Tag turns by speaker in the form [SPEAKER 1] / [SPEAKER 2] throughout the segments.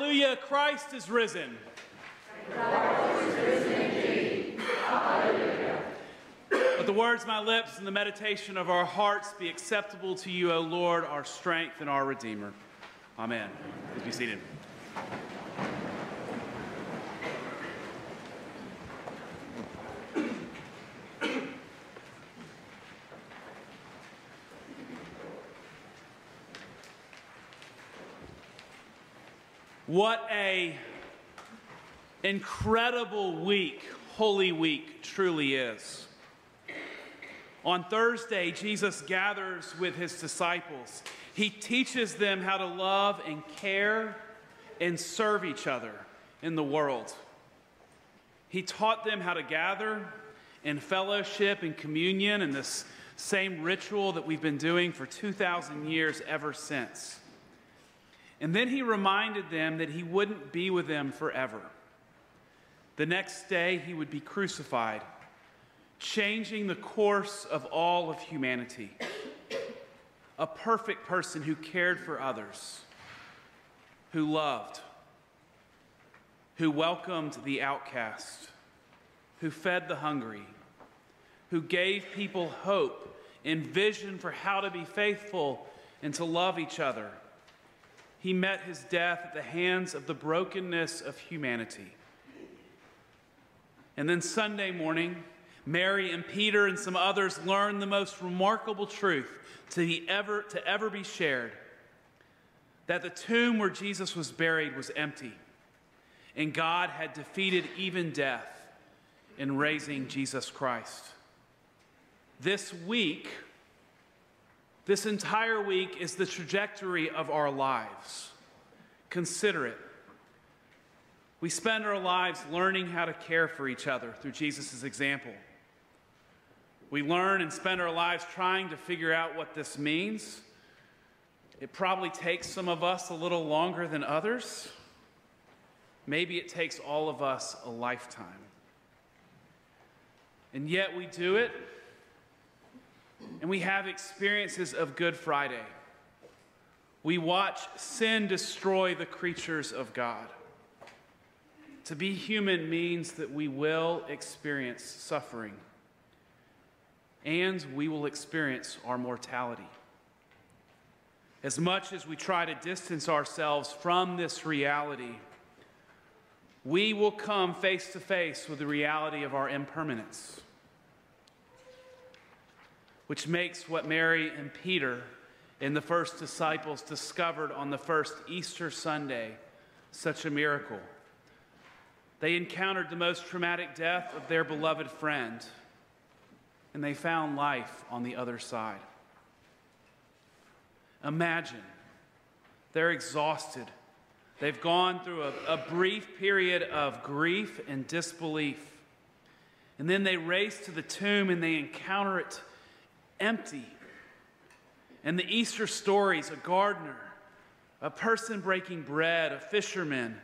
[SPEAKER 1] Hallelujah, Christ is risen. Christ is risen indeed. Let the words of my lips and the meditation of our hearts be acceptable to you, O Lord, our strength and our Redeemer. Amen. Please be seated. What a incredible week Holy Week truly is. On Thursday, Jesus gathers with his disciples. He teaches them how to love and care and serve each other in the world. He taught them how to gather in fellowship and communion and this same ritual that we've been doing for 2,000 years ever since. And then he reminded them that he wouldn't be with them forever. The next day, he would be crucified, changing the course of all of humanity. A perfect person who cared for others, who loved, who welcomed the outcast, who fed the hungry, who gave people hope and vision for how to be faithful and to love each other he met his death at the hands of the brokenness of humanity. And then Sunday morning, Mary and Peter and some others learned the most remarkable truth to ever, to ever be shared that the tomb where Jesus was buried was empty, and God had defeated even death in raising Jesus Christ. This week, this entire week is the trajectory of our lives. Consider it. We spend our lives learning how to care for each other through Jesus' example. We learn and spend our lives trying to figure out what this means. It probably takes some of us a little longer than others. Maybe it takes all of us a lifetime. And yet we do it and we have experiences of Good Friday. We watch sin destroy the creatures of God. To be human means that we will experience suffering and we will experience our mortality. As much as we try to distance ourselves from this reality, we will come face to face with the reality of our impermanence which makes what Mary and Peter and the first disciples discovered on the first Easter Sunday such a miracle. They encountered the most traumatic death of their beloved friend, and they found life on the other side. Imagine they're exhausted. They've gone through a, a, brief period of grief and disbelief. And then they race to the tomb and they encounter it empty. And the Easter stories a gardener, a person breaking bread, a fisherman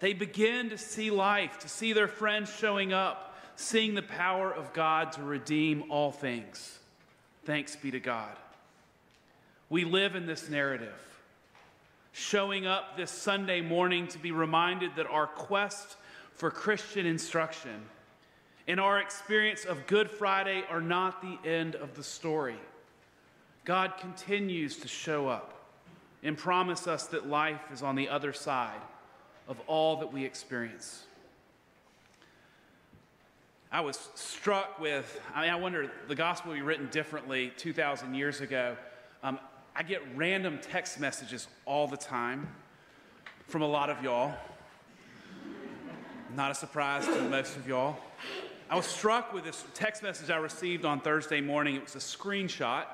[SPEAKER 1] they begin to see life, to see their friends showing up, seeing the power of God to redeem all things. Thanks be to God. We live in this narrative, showing up this Sunday morning to be reminded that our quest for Christian instruction in our experience of Good Friday are not the end of the story. God continues to show up and promise us that life is on the other side of all that we experience. I was struck with, I mean, I wonder, the gospel would be written differently 2,000 years ago. Um, I get random text messages all the time from a lot of y'all. Not a surprise to most of y'all. I was struck with this text message I received on Thursday morning. It was a screenshot.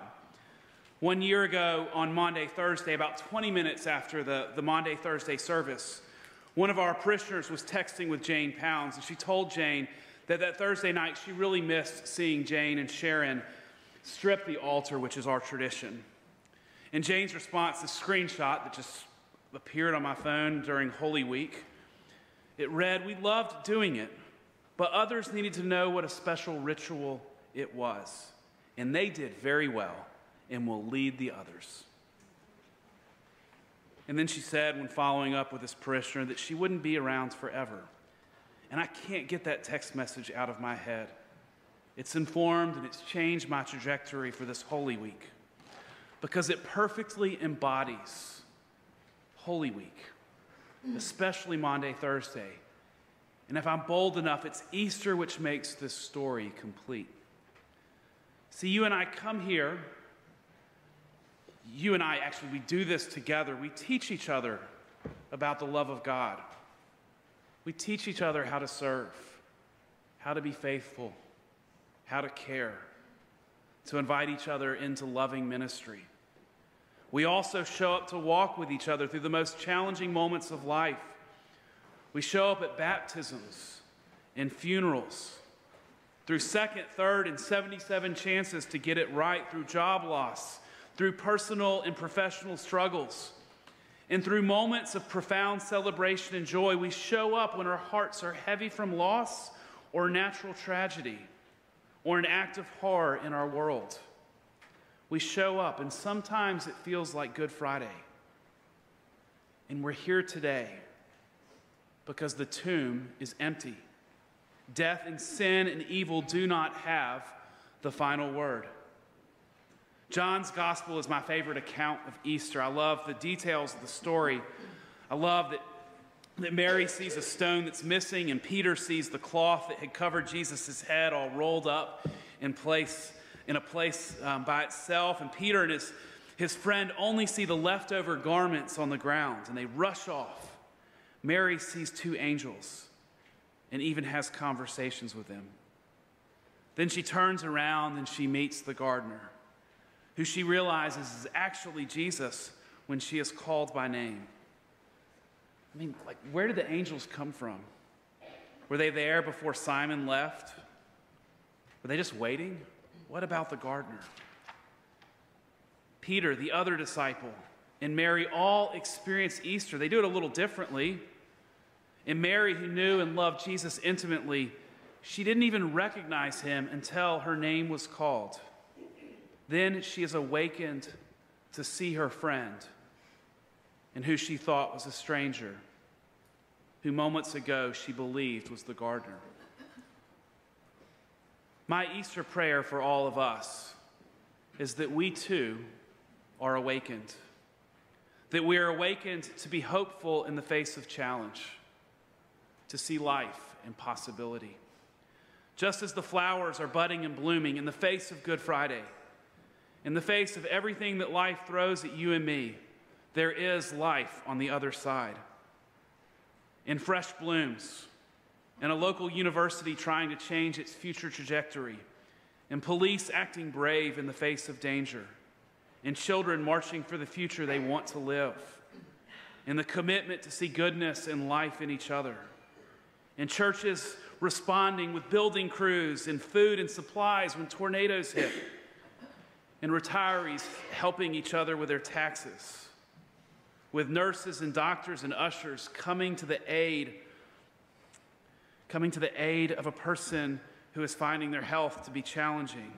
[SPEAKER 1] One year ago on Monday, Thursday, about 20 minutes after the, the Maundy, Thursday service, one of our parishioners was texting with Jane Pounds, and she told Jane that that Thursday night she really missed seeing Jane and Sharon strip the altar, which is our tradition. And Jane's response, the screenshot that just appeared on my phone during Holy Week, it read, We loved doing it. But others needed to know what a special ritual it was. And they did very well and will lead the others. And then she said, when following up with this parishioner, that she wouldn't be around forever. And I can't get that text message out of my head. It's informed and it's changed my trajectory for this Holy Week because it perfectly embodies Holy Week, especially Maundy, Thursday. And if I'm bold enough, it's Easter which makes this story complete. See, you and I come here you and I actually, we do this together. We teach each other about the love of God. We teach each other how to serve, how to be faithful, how to care, to invite each other into loving ministry. We also show up to walk with each other through the most challenging moments of life. We show up at baptisms and funerals, through second, third, and 77 chances to get it right, through job loss through personal and professional struggles. And through moments of profound celebration and joy, we show up when our hearts are heavy from loss or natural tragedy or an act of horror in our world. We show up, and sometimes it feels like Good Friday. And we're here today because the tomb is empty. Death and sin and evil do not have the final word. John's gospel is my favorite account of Easter. I love the details of the story. I love that, that Mary sees a stone that's missing, and Peter sees the cloth that had covered Jesus' head all rolled up in place in a place um, by itself. And Peter and his, his friend only see the leftover garments on the ground, and they rush off. Mary sees two angels and even has conversations with them. Then she turns around and she meets the gardener who she realizes is actually Jesus when she is called by name. I mean, like, where did the angels come from? Were they there before Simon left? Were they just waiting? What about the gardener? Peter, the other disciple, and Mary all experience Easter. They do it a little differently. And Mary, who knew and loved Jesus intimately, she didn't even recognize him until her name was called. Then she is awakened to see her friend and who she thought was a stranger, who moments ago she believed was the gardener. My Easter prayer for all of us is that we too are awakened, that we are awakened to be hopeful in the face of challenge, to see life and possibility. Just as the flowers are budding and blooming in the face of Good Friday in the face of everything that life throws at you and me, there is life on the other side. In fresh blooms, in a local university trying to change its future trajectory, in police acting brave in the face of danger, in children marching for the future they want to live, in the commitment to see goodness and life in each other, in churches responding with building crews and food and supplies when tornadoes hit. And retirees helping each other with their taxes, with nurses and doctors and ushers coming to the aid, coming to the aid of a person who is finding their health to be challenging,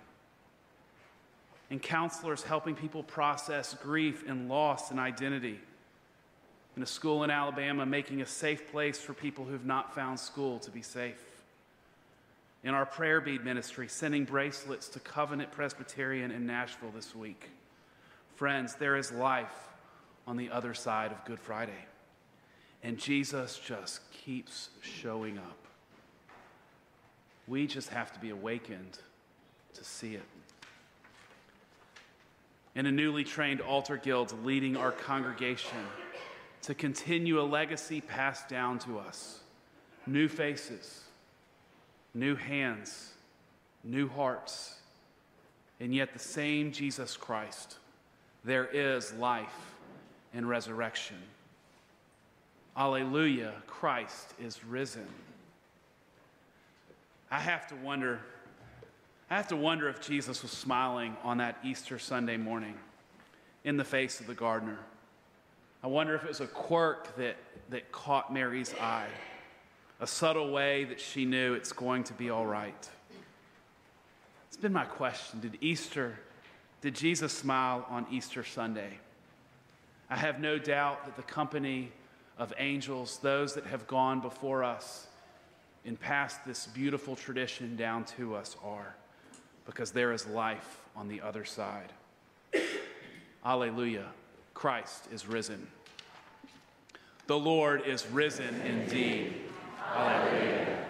[SPEAKER 1] and counselors helping people process grief and loss and identity. In a school in Alabama, making a safe place for people who've not found school to be safe in our prayer bead ministry, sending bracelets to Covenant Presbyterian in Nashville this week. Friends, there is life on the other side of Good Friday. And Jesus just keeps showing up. We just have to be awakened to see it. In a newly trained altar guild leading our congregation to continue a legacy passed down to us, new faces new hands, new hearts, and yet the same Jesus Christ. There is life and resurrection. Alleluia, Christ is risen. I have to wonder, I have to wonder if Jesus was smiling on that Easter Sunday morning in the face of the gardener. I wonder if it was a quirk that, that caught Mary's eye a subtle way that she knew it's going to be all right. It's been my question. Did Easter, did Jesus smile on Easter Sunday? I have no doubt that the company of angels, those that have gone before us and passed this beautiful tradition down to us, are, because there is life on the other side. Alleluia. Christ is risen. The Lord is risen indeed. Alleluia.